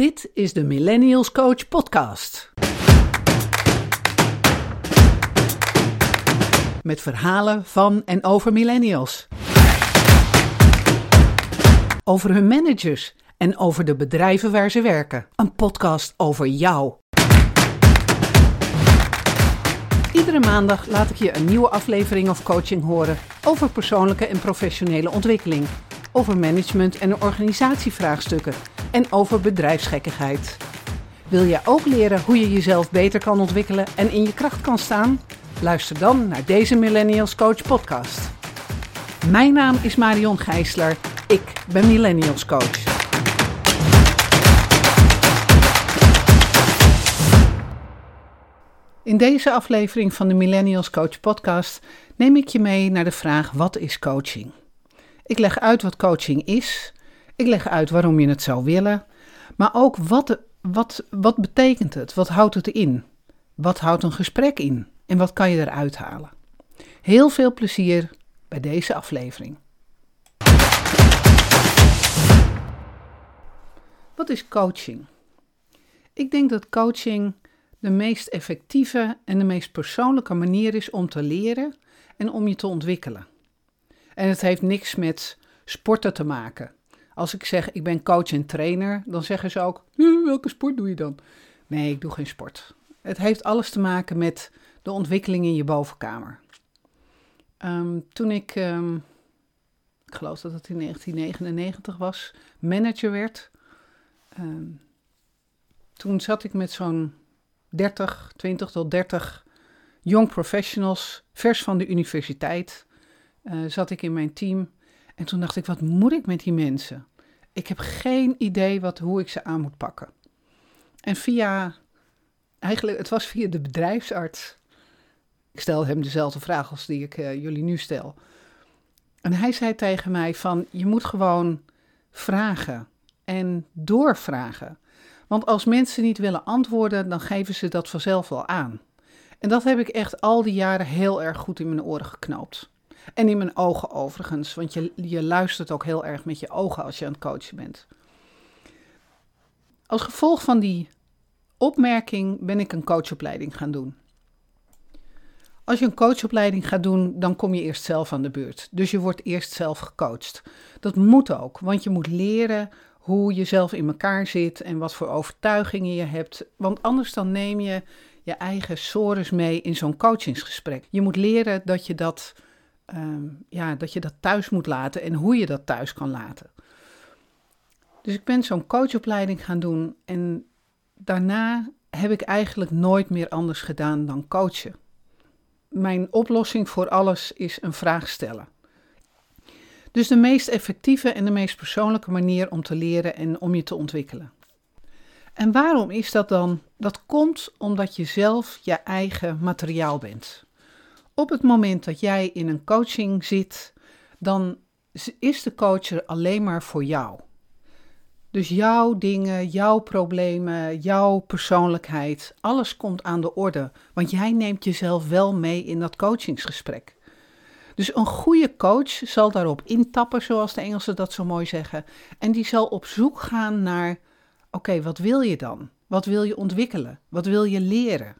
Dit is de Millennials Coach Podcast. Met verhalen van en over millennials. Over hun managers en over de bedrijven waar ze werken. Een podcast over jou. Iedere maandag laat ik je een nieuwe aflevering of coaching horen over persoonlijke en professionele ontwikkeling, over management en organisatievraagstukken en over bedrijfsgekkigheid. Wil jij ook leren hoe je jezelf beter kan ontwikkelen en in je kracht kan staan? Luister dan naar deze Millennials Coach podcast. Mijn naam is Marion Gijsler. Ik ben Millennials Coach. In deze aflevering van de Millennials Coach podcast neem ik je mee naar de vraag: wat is coaching? Ik leg uit wat coaching is. Ik leg uit waarom je het zou willen. Maar ook wat, wat, wat betekent het? Wat houdt het in? Wat houdt een gesprek in? En wat kan je eruit halen? Heel veel plezier bij deze aflevering. Wat is coaching? Ik denk dat coaching de meest effectieve en de meest persoonlijke manier is om te leren en om je te ontwikkelen. En het heeft niks met sporten te maken. Als ik zeg ik ben coach en trainer, dan zeggen ze ook: welke sport doe je dan? Nee, ik doe geen sport. Het heeft alles te maken met de ontwikkeling in je bovenkamer. Um, toen ik, um, ik geloof dat het in 1999 was, manager werd, um, toen zat ik met zo'n 30, 20 tot 30 young professionals, vers van de universiteit, uh, zat ik in mijn team. En toen dacht ik, wat moet ik met die mensen? Ik heb geen idee wat, hoe ik ze aan moet pakken. En via, eigenlijk, het was via de bedrijfsarts. Ik stel hem dezelfde vraag als die ik uh, jullie nu stel. En hij zei tegen mij van, je moet gewoon vragen en doorvragen. Want als mensen niet willen antwoorden, dan geven ze dat vanzelf wel aan. En dat heb ik echt al die jaren heel erg goed in mijn oren geknoopt. En in mijn ogen overigens, want je, je luistert ook heel erg met je ogen als je aan het coachen bent. Als gevolg van die opmerking ben ik een coachopleiding gaan doen. Als je een coachopleiding gaat doen, dan kom je eerst zelf aan de beurt. Dus je wordt eerst zelf gecoacht. Dat moet ook, want je moet leren hoe je zelf in elkaar zit en wat voor overtuigingen je hebt. Want anders dan neem je je eigen sores mee in zo'n coachingsgesprek. Je moet leren dat je dat, um, ja, dat je dat thuis moet laten en hoe je dat thuis kan laten. Dus ik ben zo'n coachopleiding gaan doen en daarna heb ik eigenlijk nooit meer anders gedaan dan coachen. Mijn oplossing voor alles is een vraag stellen. Dus de meest effectieve en de meest persoonlijke manier om te leren en om je te ontwikkelen. En waarom is dat dan? Dat komt omdat je zelf je eigen materiaal bent. Op het moment dat jij in een coaching zit, dan is de coach er alleen maar voor jou. Dus jouw dingen, jouw problemen, jouw persoonlijkheid, alles komt aan de orde. Want jij neemt jezelf wel mee in dat coachingsgesprek. Dus een goede coach zal daarop intappen, zoals de Engelsen dat zo mooi zeggen. En die zal op zoek gaan naar: oké, wat wil je dan? Wat wil je ontwikkelen? Wat wil je leren?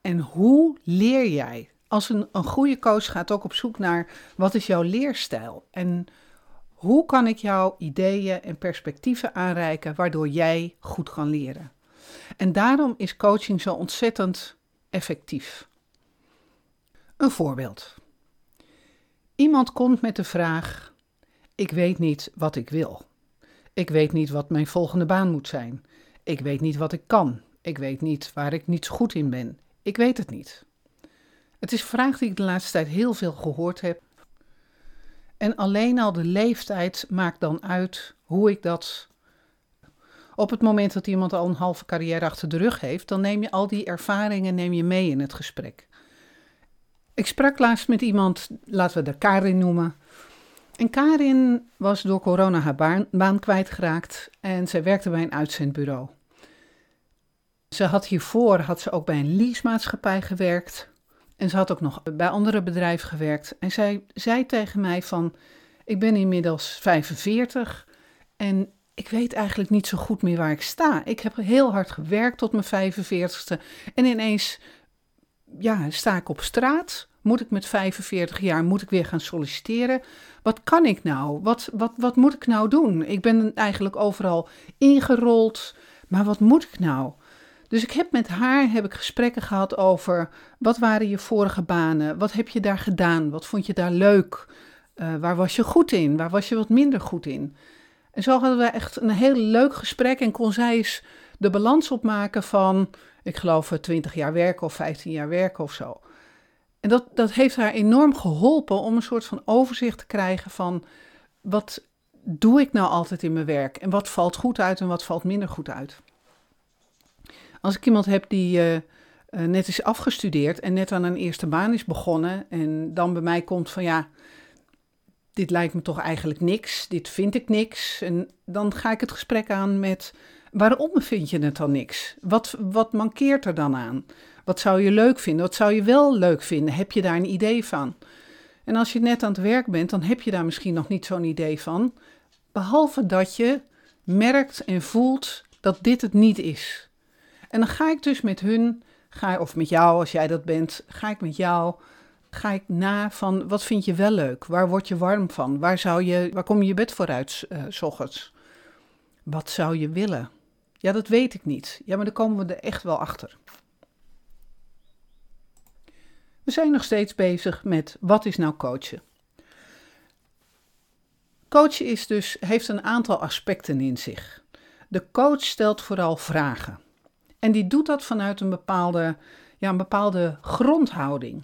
En hoe leer jij? Als een, een goede coach gaat ook op zoek naar wat is jouw leerstijl? En hoe kan ik jouw ideeën en perspectieven aanreiken waardoor jij goed kan leren? En daarom is coaching zo ontzettend effectief. Een voorbeeld. Iemand komt met de vraag: Ik weet niet wat ik wil. Ik weet niet wat mijn volgende baan moet zijn. Ik weet niet wat ik kan. Ik weet niet waar ik niet goed in ben. Ik weet het niet. Het is een vraag die ik de laatste tijd heel veel gehoord heb. En alleen al de leeftijd maakt dan uit hoe ik dat. Op het moment dat iemand al een halve carrière achter de rug heeft, dan neem je al die ervaringen neem je mee in het gesprek. Ik sprak laatst met iemand, laten we de Karin noemen. En Karin was door corona haar baan, baan kwijtgeraakt en zij werkte bij een uitzendbureau. Ze had hiervoor had ze ook bij een leasemaatschappij gewerkt. En ze had ook nog bij andere bedrijven gewerkt. En zij zei tegen mij van, ik ben inmiddels 45 en ik weet eigenlijk niet zo goed meer waar ik sta. Ik heb heel hard gewerkt tot mijn 45ste en ineens ja, sta ik op straat. Moet ik met 45 jaar moet ik weer gaan solliciteren? Wat kan ik nou? Wat, wat, wat moet ik nou doen? Ik ben eigenlijk overal ingerold, maar wat moet ik nou? Dus ik heb met haar heb ik gesprekken gehad over wat waren je vorige banen? Wat heb je daar gedaan? Wat vond je daar leuk? Uh, waar was je goed in? Waar was je wat minder goed in? En zo hadden we echt een heel leuk gesprek en kon zij eens de balans opmaken van, ik geloof, 20 jaar werken of 15 jaar werken of zo. En dat, dat heeft haar enorm geholpen om een soort van overzicht te krijgen van wat doe ik nou altijd in mijn werk en wat valt goed uit en wat valt minder goed uit. Als ik iemand heb die uh, net is afgestudeerd en net aan een eerste baan is begonnen en dan bij mij komt van ja, dit lijkt me toch eigenlijk niks, dit vind ik niks. En dan ga ik het gesprek aan met waarom vind je het dan niks? Wat, wat mankeert er dan aan? Wat zou je leuk vinden? Wat zou je wel leuk vinden? Heb je daar een idee van? En als je net aan het werk bent, dan heb je daar misschien nog niet zo'n idee van. Behalve dat je merkt en voelt dat dit het niet is. En dan ga ik dus met hun, ga, of met jou als jij dat bent, ga ik met jou ga ik na van wat vind je wel leuk? Waar word je warm van? Waar, zou je, waar kom je je bed vooruit uh? Wat zou je willen? Ja, dat weet ik niet. Ja, maar dan komen we er echt wel achter. We zijn nog steeds bezig met wat is nou coachen? Coachen is dus, heeft een aantal aspecten in zich. De coach stelt vooral vragen. En die doet dat vanuit een bepaalde, ja, een bepaalde grondhouding.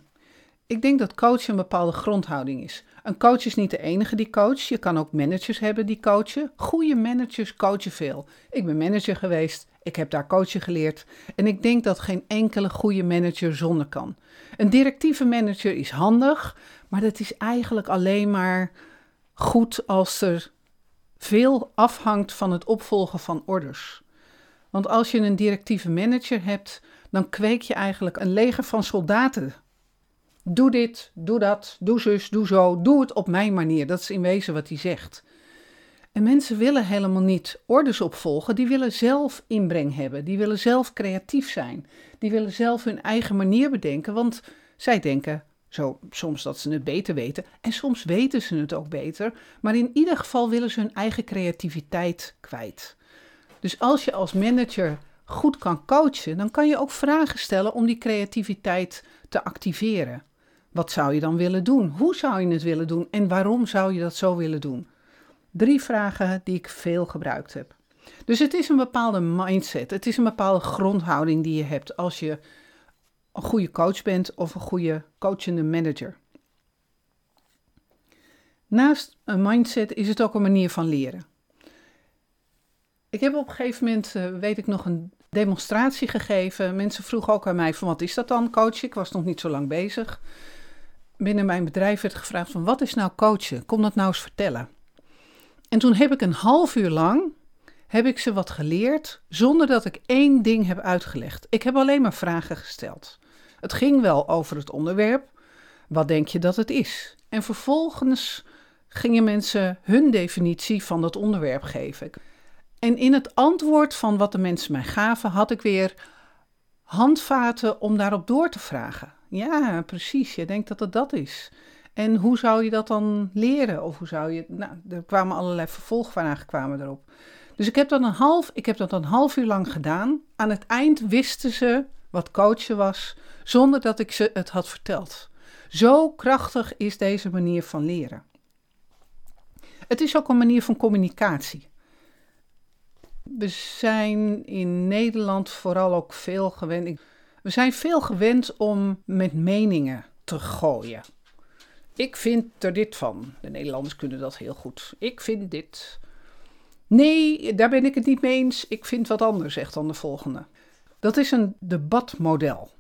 Ik denk dat coachen een bepaalde grondhouding is. Een coach is niet de enige die coacht. Je kan ook managers hebben die coachen. Goede managers coachen veel. Ik ben manager geweest. Ik heb daar coachen geleerd. En ik denk dat geen enkele goede manager zonder kan. Een directieve manager is handig, maar dat is eigenlijk alleen maar goed als er veel afhangt van het opvolgen van orders. Want als je een directieve manager hebt, dan kweek je eigenlijk een leger van soldaten Doe dit, doe dat, doe zus, doe zo, doe het op mijn manier. Dat is in wezen wat hij zegt. En mensen willen helemaal niet orders opvolgen, die willen zelf inbreng hebben, die willen zelf creatief zijn, die willen zelf hun eigen manier bedenken, want zij denken zo soms dat ze het beter weten en soms weten ze het ook beter, maar in ieder geval willen ze hun eigen creativiteit kwijt. Dus als je als manager goed kan coachen, dan kan je ook vragen stellen om die creativiteit te activeren. Wat zou je dan willen doen? Hoe zou je het willen doen? En waarom zou je dat zo willen doen? Drie vragen die ik veel gebruikt heb. Dus het is een bepaalde mindset. Het is een bepaalde grondhouding die je hebt als je een goede coach bent of een goede coachende manager. Naast een mindset is het ook een manier van leren. Ik heb op een gegeven moment, uh, weet ik nog, een demonstratie gegeven. Mensen vroegen ook aan mij van wat is dat dan, coach? Ik was nog niet zo lang bezig binnen mijn bedrijf werd gevraagd van wat is nou coachen? Kom dat nou eens vertellen. En toen heb ik een half uur lang heb ik ze wat geleerd zonder dat ik één ding heb uitgelegd. Ik heb alleen maar vragen gesteld. Het ging wel over het onderwerp. Wat denk je dat het is? En vervolgens gingen mensen hun definitie van dat onderwerp geven. En in het antwoord van wat de mensen mij gaven, had ik weer handvaten om daarop door te vragen. Ja, precies. Je denkt dat het dat is. En hoe zou je dat dan leren? Of hoe zou je. Nou, er kwamen allerlei vervolgvragen kwamen erop. Dus ik heb dat een half, ik heb dat een half uur lang gedaan. Aan het eind wisten ze wat coachen was, zonder dat ik ze het had verteld. Zo krachtig is deze manier van leren. Het is ook een manier van communicatie. We zijn in Nederland vooral ook veel gewend. We zijn veel gewend om met meningen te gooien. Ik vind er dit van. De Nederlanders kunnen dat heel goed. Ik vind dit. Nee, daar ben ik het niet mee eens. Ik vind wat anders, zegt dan de volgende. Dat is een debatmodel.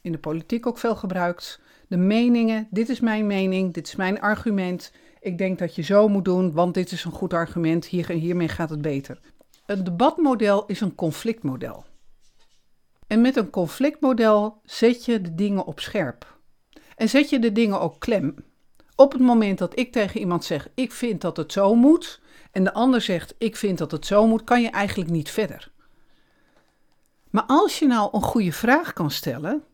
In de politiek ook veel gebruikt. De meningen, dit is mijn mening, dit is mijn argument. Ik denk dat je zo moet doen, want dit is een goed argument. Hier, hiermee gaat het beter. Een debatmodel is een conflictmodel. En met een conflictmodel zet je de dingen op scherp. En zet je de dingen ook klem. Op het moment dat ik tegen iemand zeg: Ik vind dat het zo moet. en de ander zegt: Ik vind dat het zo moet, kan je eigenlijk niet verder. Maar als je nou een goede vraag kan stellen,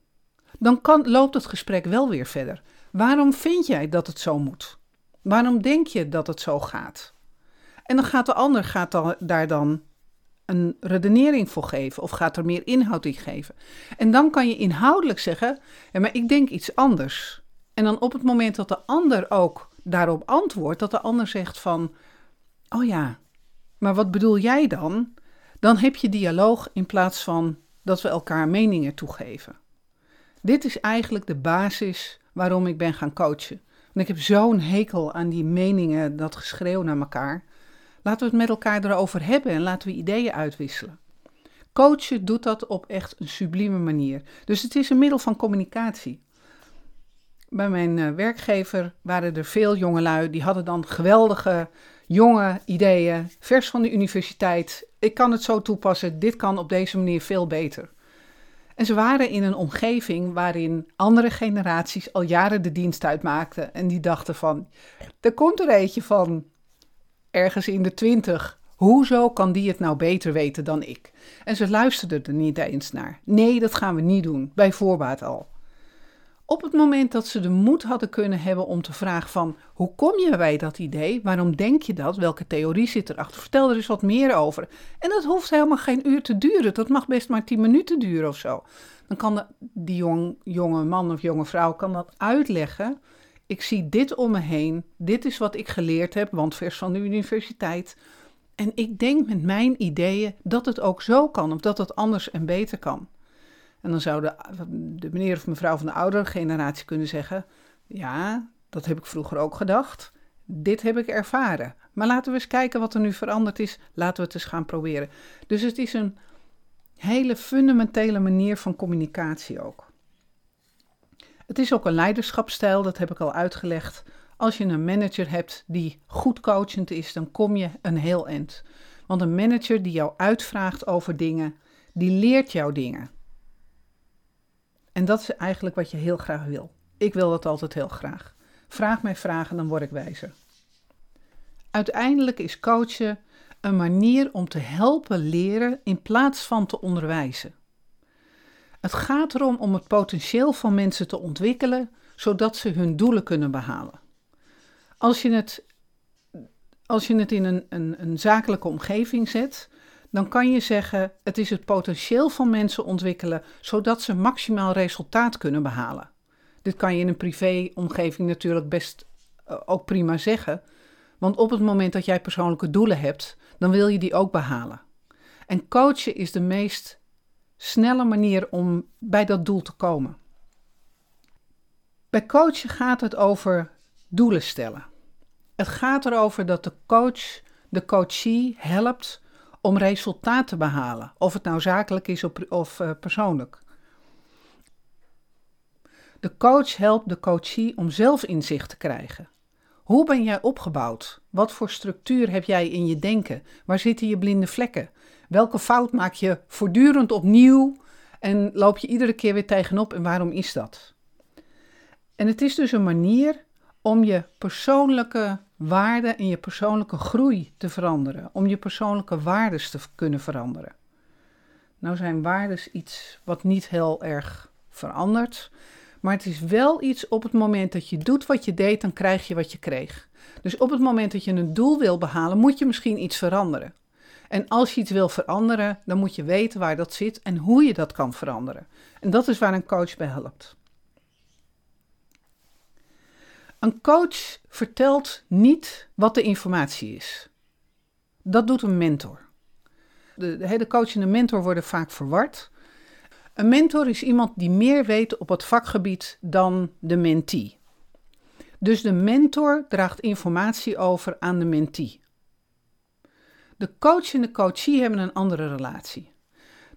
dan kan, loopt het gesprek wel weer verder. Waarom vind jij dat het zo moet? Waarom denk je dat het zo gaat? En dan gaat de ander gaat dan, daar dan een redenering voor geven of gaat er meer inhoud in geven. En dan kan je inhoudelijk zeggen, ja, maar ik denk iets anders. En dan op het moment dat de ander ook daarop antwoordt, dat de ander zegt van, oh ja, maar wat bedoel jij dan? Dan heb je dialoog in plaats van dat we elkaar meningen toegeven. Dit is eigenlijk de basis waarom ik ben gaan coachen. Want ik heb zo'n hekel aan die meningen, dat geschreeuw naar elkaar. Laten we het met elkaar erover hebben en laten we ideeën uitwisselen. Coachen doet dat op echt een sublieme manier. Dus het is een middel van communicatie. Bij mijn uh, werkgever waren er veel jongelui die hadden dan geweldige jonge ideeën, vers van de universiteit. Ik kan het zo toepassen, dit kan op deze manier veel beter. En ze waren in een omgeving waarin andere generaties al jaren de dienst uitmaakten. En die dachten van, er komt er eentje van ergens in de twintig. Hoezo kan die het nou beter weten dan ik? En ze luisterden er niet eens naar. Nee, dat gaan we niet doen, bij voorbaat al. Op het moment dat ze de moed hadden kunnen hebben om te vragen van hoe kom je bij dat idee? Waarom denk je dat? Welke theorie zit erachter? Vertel er eens wat meer over. En dat hoeft helemaal geen uur te duren. Dat mag best maar tien minuten duren of zo. Dan kan de, die jong, jonge man of jonge vrouw kan dat uitleggen. Ik zie dit om me heen. Dit is wat ik geleerd heb, want vers van de universiteit. En ik denk met mijn ideeën dat het ook zo kan, of dat het anders en beter kan. En dan zou de, de meneer of mevrouw van de oudere generatie kunnen zeggen: Ja, dat heb ik vroeger ook gedacht. Dit heb ik ervaren. Maar laten we eens kijken wat er nu veranderd is. Laten we het eens gaan proberen. Dus het is een hele fundamentele manier van communicatie ook. Het is ook een leiderschapsstijl, dat heb ik al uitgelegd. Als je een manager hebt die goed coachend is, dan kom je een heel eind. Want een manager die jou uitvraagt over dingen, die leert jou dingen. En dat is eigenlijk wat je heel graag wil. Ik wil dat altijd heel graag. Vraag mij vragen, dan word ik wijzer. Uiteindelijk is coachen een manier om te helpen leren in plaats van te onderwijzen. Het gaat erom om het potentieel van mensen te ontwikkelen, zodat ze hun doelen kunnen behalen. Als je het, als je het in een, een, een zakelijke omgeving zet, dan kan je zeggen: het is het potentieel van mensen ontwikkelen, zodat ze maximaal resultaat kunnen behalen. Dit kan je in een privéomgeving natuurlijk best uh, ook prima zeggen. Want op het moment dat jij persoonlijke doelen hebt, dan wil je die ook behalen. En coachen is de meest snelle manier om bij dat doel te komen. Bij coachen gaat het over doelen stellen. Het gaat erover dat de coach de coachee helpt om resultaat te behalen, of het nou zakelijk is of, uh, persoonlijk. De coach helpt de coachee om zelf inzicht te krijgen. Hoe ben jij opgebouwd? Wat voor structuur heb jij in je denken? Waar zitten je blinde vlekken? Welke fout maak je voortdurend opnieuw en loop je iedere keer weer tegenop en waarom is dat? En het is dus een manier om je persoonlijke waarde en je persoonlijke groei te veranderen, om je persoonlijke waardes te kunnen veranderen. Nou zijn waardes iets wat niet heel erg verandert, maar het is wel iets op het moment dat je doet wat je deed, dan krijg je wat je kreeg. Dus op het moment dat je een doel wil behalen, moet je misschien iets veranderen. En als je iets wil veranderen, dan moet je weten waar dat zit en hoe je dat kan veranderen. En dat is waar een coach bij helpt. Een coach vertelt niet wat de informatie is. Dat doet een mentor. De, de coach en de mentor worden vaak verward. Een mentor is iemand die meer weet op het vakgebied dan de mentee. Dus de mentor draagt informatie over aan de mentee. De coach en de coachee hebben een andere relatie.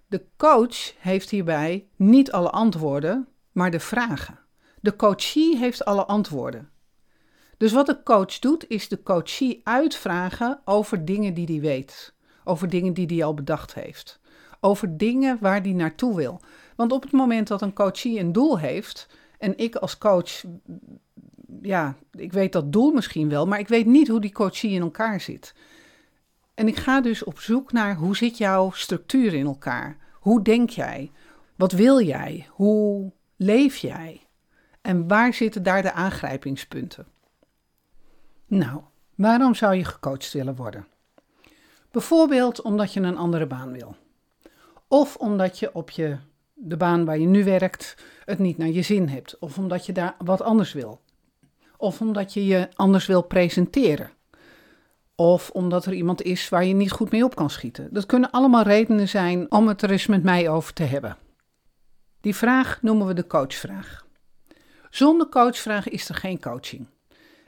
De coach heeft hierbij niet alle antwoorden, maar de vragen. De coachee heeft alle antwoorden. Dus wat de coach doet, is de coachee uitvragen over dingen die hij weet. Over dingen die hij al bedacht heeft. Over dingen waar hij naartoe wil. Want op het moment dat een coachee een doel heeft, en ik als coach, ja, ik weet dat doel misschien wel, maar ik weet niet hoe die coachee in elkaar zit. En ik ga dus op zoek naar hoe zit jouw structuur in elkaar? Hoe denk jij? Wat wil jij? Hoe leef jij? En waar zitten daar de aangrijpingspunten? Nou, waarom zou je gecoacht willen worden? Bijvoorbeeld omdat je een andere baan wil. Of omdat je op je, de baan waar je nu werkt het niet naar je zin hebt. Of omdat je daar wat anders wil. Of omdat je je anders wil presenteren. Of omdat er iemand is waar je niet goed mee op kan schieten. Dat kunnen allemaal redenen zijn om het er eens met mij over te hebben. Die vraag noemen we de coachvraag. Zonder coachvraag is er geen coaching.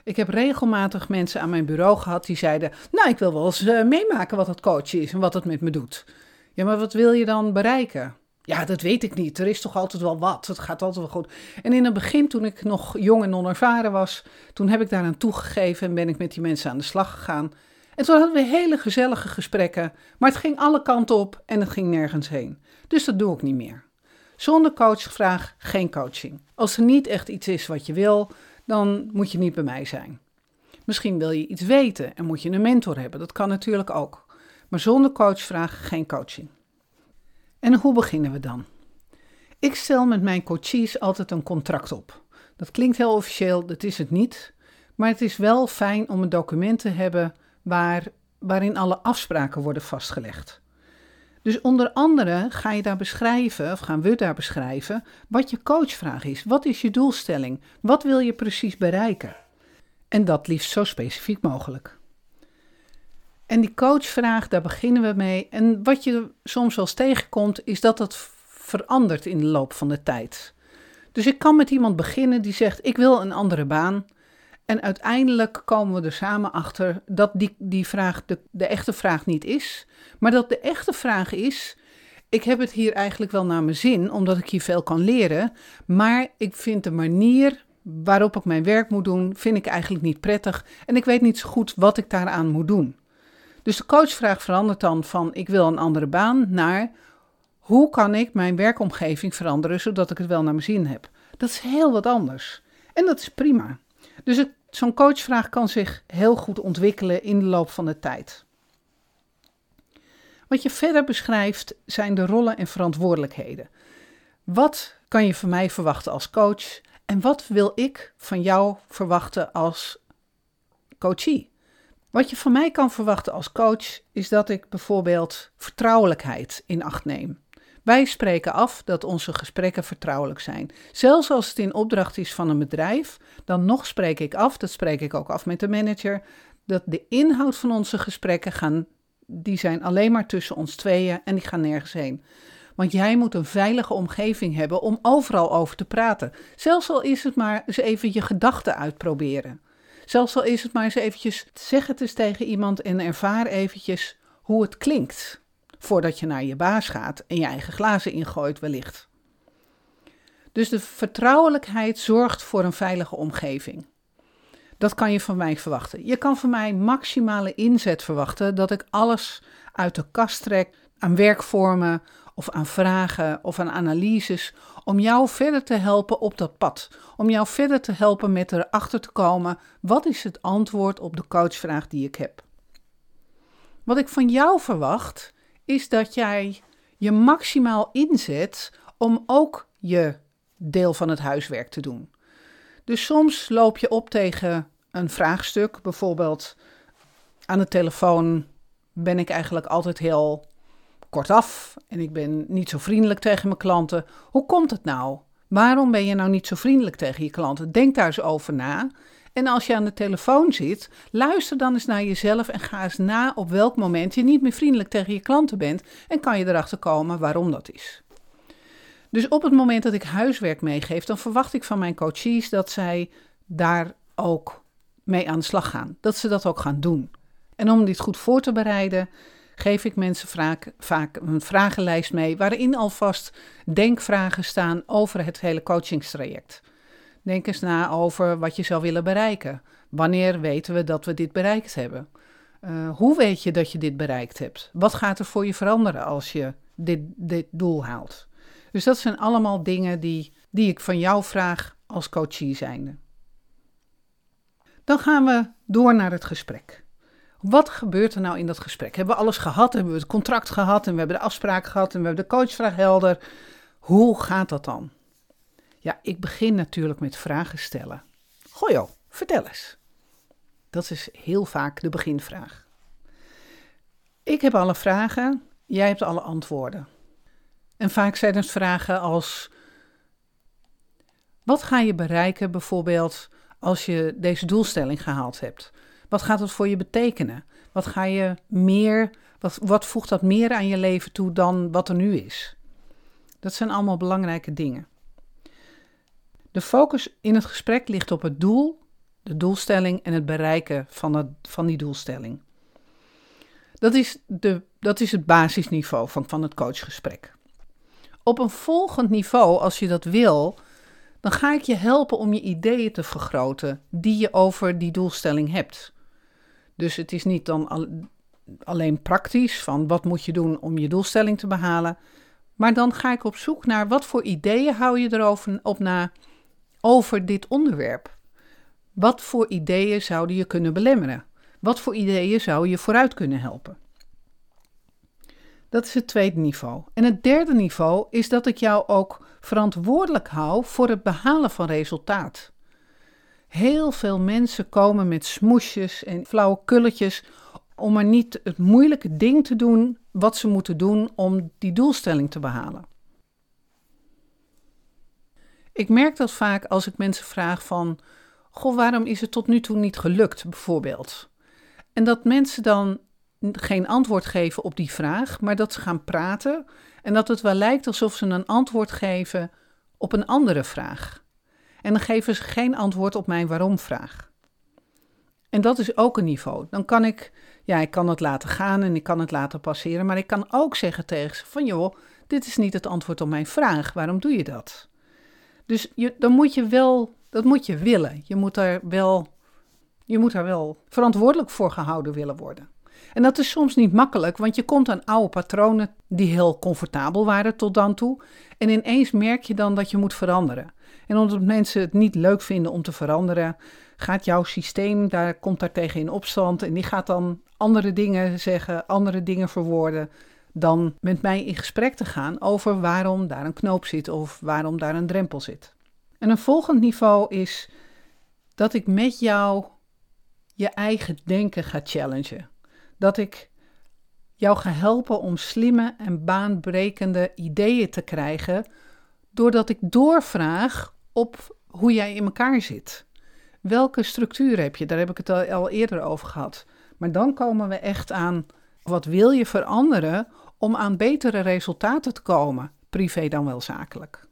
Ik heb regelmatig mensen aan mijn bureau gehad die zeiden: Nou, ik wil wel eens uh, meemaken wat het coachen is en wat het met me doet. Ja, maar wat wil je dan bereiken? Ja, dat weet ik niet. Er is toch altijd wel wat. Het gaat altijd wel goed. En in het begin, toen ik nog jong en onervaren was, toen heb ik daaraan toegegeven en ben ik met die mensen aan de slag gegaan. En toen hadden we hele gezellige gesprekken, maar het ging alle kanten op en het ging nergens heen. Dus dat doe ik niet meer. Zonder coachvraag geen coaching. Als er niet echt iets is wat je wil, dan moet je niet bij mij zijn. Misschien wil je iets weten en moet je een mentor hebben. Dat kan natuurlijk ook. Maar zonder coachvraag geen coaching. En hoe beginnen we dan? Ik stel met mijn coaches altijd een contract op. Dat klinkt heel officieel, dat is het niet. Maar het is wel fijn om een document te hebben waar, waarin alle afspraken worden vastgelegd. Dus onder andere ga je daar beschrijven, of gaan we daar beschrijven, wat je coachvraag is. Wat is je doelstelling? Wat wil je precies bereiken? En dat liefst zo specifiek mogelijk. En die coachvraag, daar beginnen we mee. En wat je soms wel tegenkomt, is dat dat verandert in de loop van de tijd. Dus ik kan met iemand beginnen die zegt: Ik wil een andere baan. En uiteindelijk komen we er samen achter dat die, die vraag de, de echte vraag niet is. Maar dat de echte vraag is: ik heb het hier eigenlijk wel naar mijn zin, omdat ik hier veel kan leren. Maar ik vind de manier waarop ik mijn werk moet doen, vind ik eigenlijk niet prettig. En ik weet niet zo goed wat ik daaraan moet doen. Dus de coachvraag verandert dan van ik wil een andere baan naar hoe kan ik mijn werkomgeving veranderen zodat ik het wel naar mijn zin heb. Dat is heel wat anders. En dat is prima. Dus zo'n coachvraag kan zich heel goed ontwikkelen in de loop van de tijd. Wat je verder beschrijft zijn de rollen en verantwoordelijkheden. Wat kan je van mij verwachten als coach en wat wil ik van jou verwachten als coachie? Wat je van mij kan verwachten als coach is dat ik bijvoorbeeld vertrouwelijkheid in acht neem. Wij spreken af dat onze gesprekken vertrouwelijk zijn. Zelfs als het in opdracht is van een bedrijf, dan nog spreek ik af, dat spreek ik ook af met de manager, dat de inhoud van onze gesprekken gaan, die zijn alleen maar tussen ons tweeën en die gaan nergens heen. Want jij moet een veilige omgeving hebben om overal over te praten. Zelfs al is het maar eens even je gedachten uitproberen. Zelfs al is het maar eens eventjes, zeg het eens tegen iemand en ervaar eventjes hoe het klinkt. Voordat je naar je baas gaat en je eigen glazen ingooit wellicht. Dus de vertrouwelijkheid zorgt voor een veilige omgeving. Dat kan je van mij verwachten. Je kan van mij maximale inzet verwachten dat ik alles uit de kast trek aan werkvormen of aan vragen of aan analyses om jou verder te helpen op dat pad. Om jou verder te helpen met erachter te komen wat is het antwoord op de coachvraag die ik heb. Wat ik van jou verwacht is dat jij je maximaal inzet om ook je deel van het huiswerk te doen. Dus soms loop je op tegen een vraagstuk, bijvoorbeeld aan de telefoon ben ik eigenlijk altijd heel kortaf en ik ben niet zo vriendelijk tegen mijn klanten. Hoe komt het nou? Waarom ben je nou niet zo vriendelijk tegen je klanten? Denk daar eens over na. En als je aan de telefoon zit, luister dan eens naar jezelf en ga eens na op welk moment je niet meer vriendelijk tegen je klanten bent en kan je erachter komen waarom dat is. Dus op het moment dat ik huiswerk meegeef, dan verwacht ik van mijn coaches dat zij daar ook mee aan de slag gaan. Dat ze dat ook gaan doen. En om dit goed voor te bereiden, geef ik mensen vaak, vaak een vragenlijst mee waarin alvast denkvragen staan over het hele coachingstraject. Denk eens na over wat je zou willen bereiken. Wanneer weten we dat we dit bereikt hebben? Uh, hoe weet je dat je dit bereikt hebt? Wat gaat er voor je veranderen als je dit, dit doel haalt? Dus dat zijn allemaal dingen die, die ik van jou vraag als coachie zijnde. Dan gaan we door naar het gesprek. Wat gebeurt er nou in dat gesprek? Hebben we alles gehad? Hebben we het contract gehad? En we hebben de afspraak gehad? En we hebben de coachvraag helder? Hoe gaat dat dan? Ja, ik begin natuurlijk met vragen stellen. Goh joh, vertel eens. Dat is heel vaak de beginvraag. Ik heb alle vragen, jij hebt alle antwoorden. En vaak zijn het vragen als: wat ga je bereiken bijvoorbeeld als je deze doelstelling gehaald hebt? Wat gaat het voor je betekenen? Wat ga je meer, wat, wat voegt dat meer aan je leven toe dan wat er nu is? Dat zijn allemaal belangrijke dingen. De focus in het gesprek ligt op het doel, de doelstelling en het bereiken van, het, van die doelstelling. Dat is, de, dat is het basisniveau van, van het coachgesprek. Op een volgend niveau, als je dat wil, dan ga ik je helpen om je ideeën te vergroten die je over die doelstelling hebt. Dus het is niet dan al, alleen praktisch van wat moet je doen om je doelstelling te behalen, maar dan ga ik op zoek naar wat voor ideeën hou je erover op na over dit onderwerp. Wat voor ideeën zouden je kunnen belemmeren? Wat voor ideeën zou je vooruit kunnen helpen? Dat is het tweede niveau. En het derde niveau is dat ik jou ook verantwoordelijk hou voor het behalen van resultaat. Heel veel mensen komen met smoesjes en flauwe kulletjes om maar niet het moeilijke ding te doen wat ze moeten doen om die doelstelling te behalen. Ik merk dat vaak als ik mensen vraag van, goh, waarom is het tot nu toe niet gelukt, bijvoorbeeld? En dat mensen dan geen antwoord geven op die vraag, maar dat ze gaan praten en dat het wel lijkt alsof ze een antwoord geven op een andere vraag. En dan geven ze geen antwoord op mijn waarom-vraag. En dat is ook een niveau. Dan kan ik, ja, ik kan het laten gaan en ik kan het laten passeren, maar ik kan ook zeggen tegen ze van, joh, dit is niet het antwoord op mijn vraag, waarom doe je dat? Dus je, dan moet je wel, dat moet je willen. Je moet daar wel, je moet daar wel verantwoordelijk voor gehouden willen worden. En dat is soms niet makkelijk, want je komt aan oude patronen die heel comfortabel waren tot dan toe. En ineens merk je dan dat je moet veranderen. En omdat mensen het niet leuk vinden om te veranderen, gaat jouw systeem, daar komt daar tegen in opstand. En die gaat dan andere dingen zeggen, andere dingen verwoorden. Dan met mij in gesprek te gaan over waarom daar een knoop zit of waarom daar een drempel zit. En een volgend niveau is dat ik met jou je eigen denken ga challengen dat ik jou ga helpen om slimme en baanbrekende ideeën te krijgen, doordat ik doorvraag op hoe jij in elkaar zit. Welke structuur heb je? Daar heb ik het al eerder over gehad. Maar dan komen we echt aan wat wil je veranderen om aan betere resultaten te komen, privé dan wel zakelijk.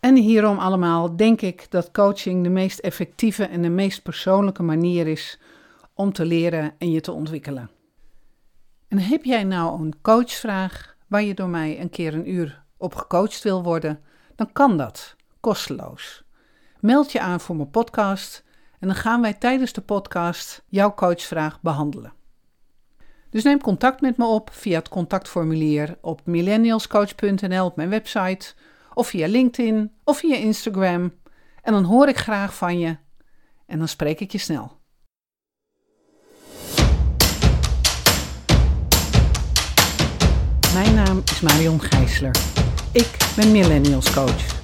En hierom allemaal denk ik dat coaching de meest effectieve en de meest persoonlijke manier is om te leren en je te ontwikkelen. En heb jij nou een coachvraag waar je door mij een keer een uur op gecoacht wil worden, dan kan dat, kosteloos. Meld je aan voor mijn podcast en dan gaan wij tijdens de podcast jouw coachvraag behandelen. Dus neem contact met me op via het contactformulier op millennialscoach.nl op mijn website, of via LinkedIn of via Instagram. En dan hoor ik graag van je en dan spreek ik je snel. Mijn naam is Marion Gijsler. Ik ben Millennials Coach.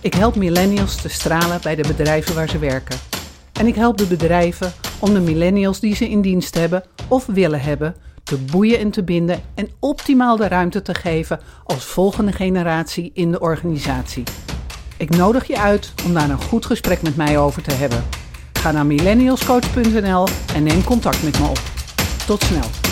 Ik help millennials te stralen bij de bedrijven waar ze werken. En ik help de bedrijven om de millennials die ze in dienst hebben of willen hebben te boeien en te binden en optimaal de ruimte te geven als volgende generatie in de organisatie. Ik nodig je uit om daar een goed gesprek met mij over te hebben. Ga naar millennialscoach.nl en neem contact met me op. Tot snel.